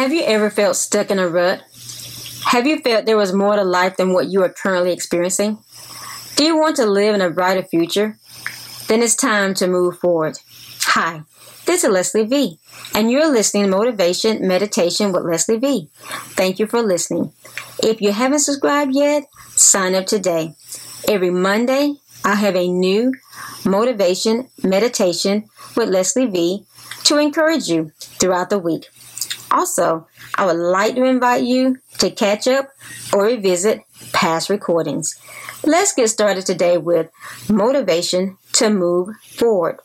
Have you ever felt stuck in a rut? Have you felt there was more to life than what you are currently experiencing? Do you want to live in a brighter future? Then it's time to move forward. Hi, this is Leslie V, and you're listening to Motivation Meditation with Leslie V. Thank you for listening. If you haven't subscribed yet, sign up today. Every Monday, I have a new motivation meditation with Leslie V to encourage you throughout the week. Also, I would like to invite you to catch up or revisit past recordings. Let's get started today with motivation to move forward.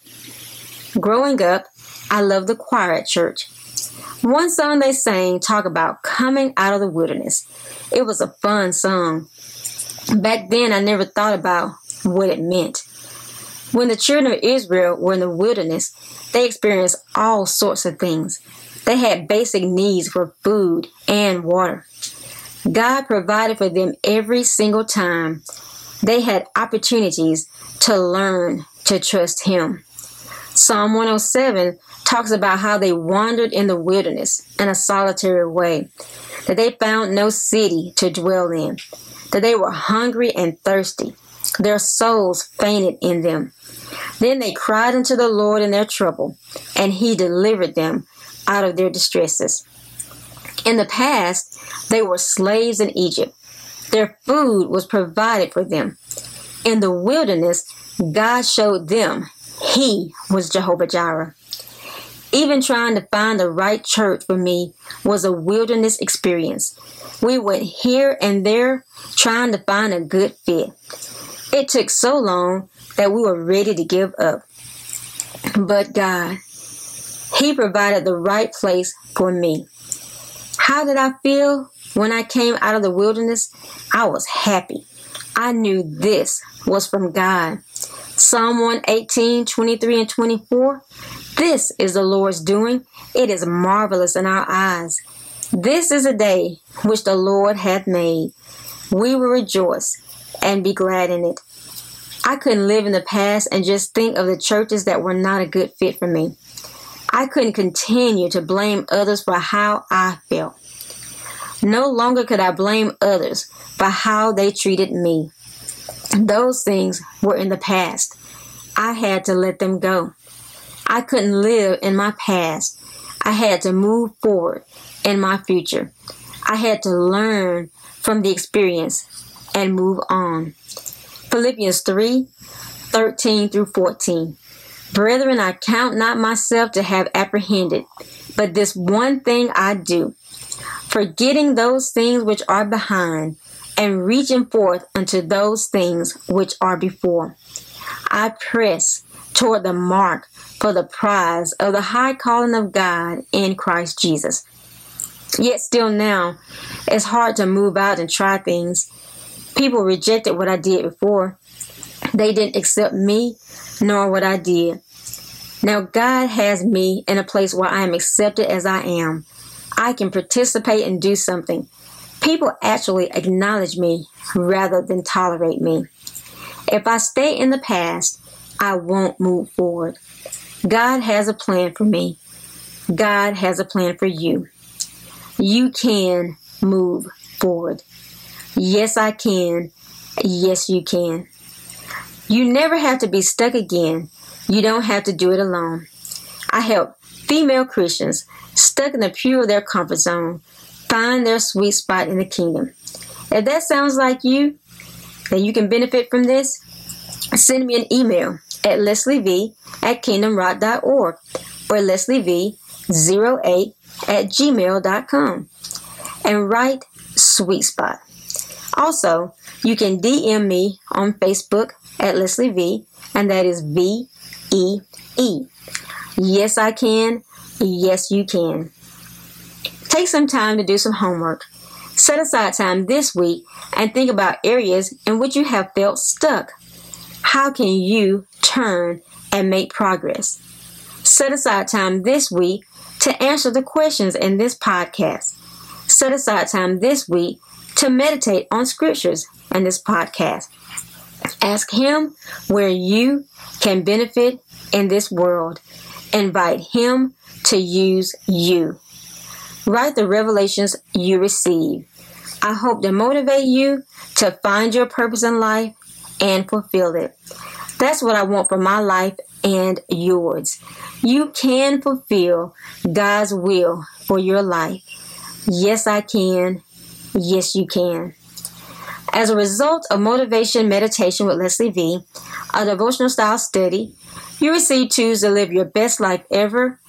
Growing up, I loved the choir at church. One song they sang talked about coming out of the wilderness. It was a fun song. Back then, I never thought about what it meant. When the children of Israel were in the wilderness, they experienced all sorts of things. They had basic needs for food and water. God provided for them every single time. They had opportunities to learn to trust Him. Psalm 107 talks about how they wandered in the wilderness in a solitary way, that they found no city to dwell in, that they were hungry and thirsty. Their souls fainted in them. Then they cried unto the Lord in their trouble, and He delivered them out of their distresses. In the past, they were slaves in Egypt. Their food was provided for them. In the wilderness, God showed them He was Jehovah Jireh. Even trying to find the right church for me was a wilderness experience. We went here and there trying to find a good fit. It took so long that we were ready to give up. But God, he provided the right place for me. How did I feel when I came out of the wilderness? I was happy. I knew this was from God. Psalm 118, 23 and 24. This is the Lord's doing. It is marvelous in our eyes. This is a day which the Lord hath made. We will rejoice and be glad in it. I couldn't live in the past and just think of the churches that were not a good fit for me. I couldn't continue to blame others for how I felt. No longer could I blame others for how they treated me. Those things were in the past. I had to let them go. I couldn't live in my past. I had to move forward in my future. I had to learn from the experience and move on. Philippians 3 13 through 14. Brethren, I count not myself to have apprehended, but this one thing I do, forgetting those things which are behind, and reaching forth unto those things which are before. I press toward the mark for the prize of the high calling of God in Christ Jesus. Yet still now, it's hard to move out and try things. People rejected what I did before. They didn't accept me nor what I did. Now, God has me in a place where I am accepted as I am. I can participate and do something. People actually acknowledge me rather than tolerate me. If I stay in the past, I won't move forward. God has a plan for me. God has a plan for you. You can move forward. Yes, I can. Yes, you can. You never have to be stuck again. You don't have to do it alone. I help female Christians stuck in the pew of their comfort zone find their sweet spot in the kingdom. If that sounds like you, and you can benefit from this, send me an email at lesliev at kingdomrock.org or lesliev08 at gmail.com and write sweet spot. Also, you can DM me on Facebook at Leslie V, and that is V E E. Yes, I can. Yes, you can. Take some time to do some homework. Set aside time this week and think about areas in which you have felt stuck. How can you turn and make progress? Set aside time this week to answer the questions in this podcast. Set aside time this week to meditate on scriptures in this podcast. Ask Him where you can benefit in this world. Invite Him to use you. Write the revelations you receive. I hope to motivate you to find your purpose in life and fulfill it. That's what I want for my life and yours. You can fulfill God's will for your life. Yes, I can. Yes, you can. As a result of Motivation Meditation with Leslie V, a devotional style study, you receive tools to live your best life ever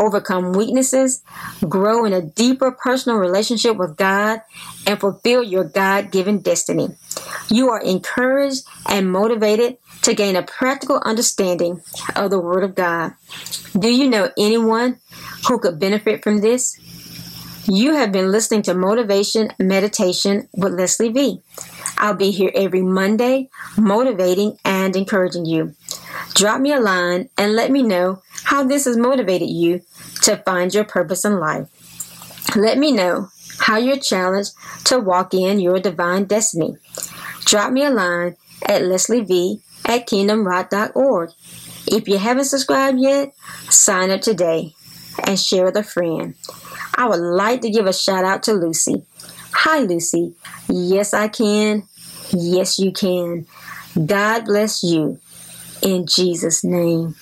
overcome weaknesses, grow in a deeper personal relationship with God, and fulfill your God given destiny. You are encouraged and motivated to gain a practical understanding of the Word of God. Do you know anyone who could benefit from this? You have been listening to Motivation Meditation with Leslie V. I'll be here every Monday, motivating and encouraging you. Drop me a line and let me know how this has motivated you to find your purpose in life. Let me know how you're challenged to walk in your divine destiny. Drop me a line at lesliev at kingdomrock.org. If you haven't subscribed yet, sign up today and share with a friend. I would like to give a shout out to Lucy. Hi, Lucy. Yes, I can. Yes, you can. God bless you in Jesus' name.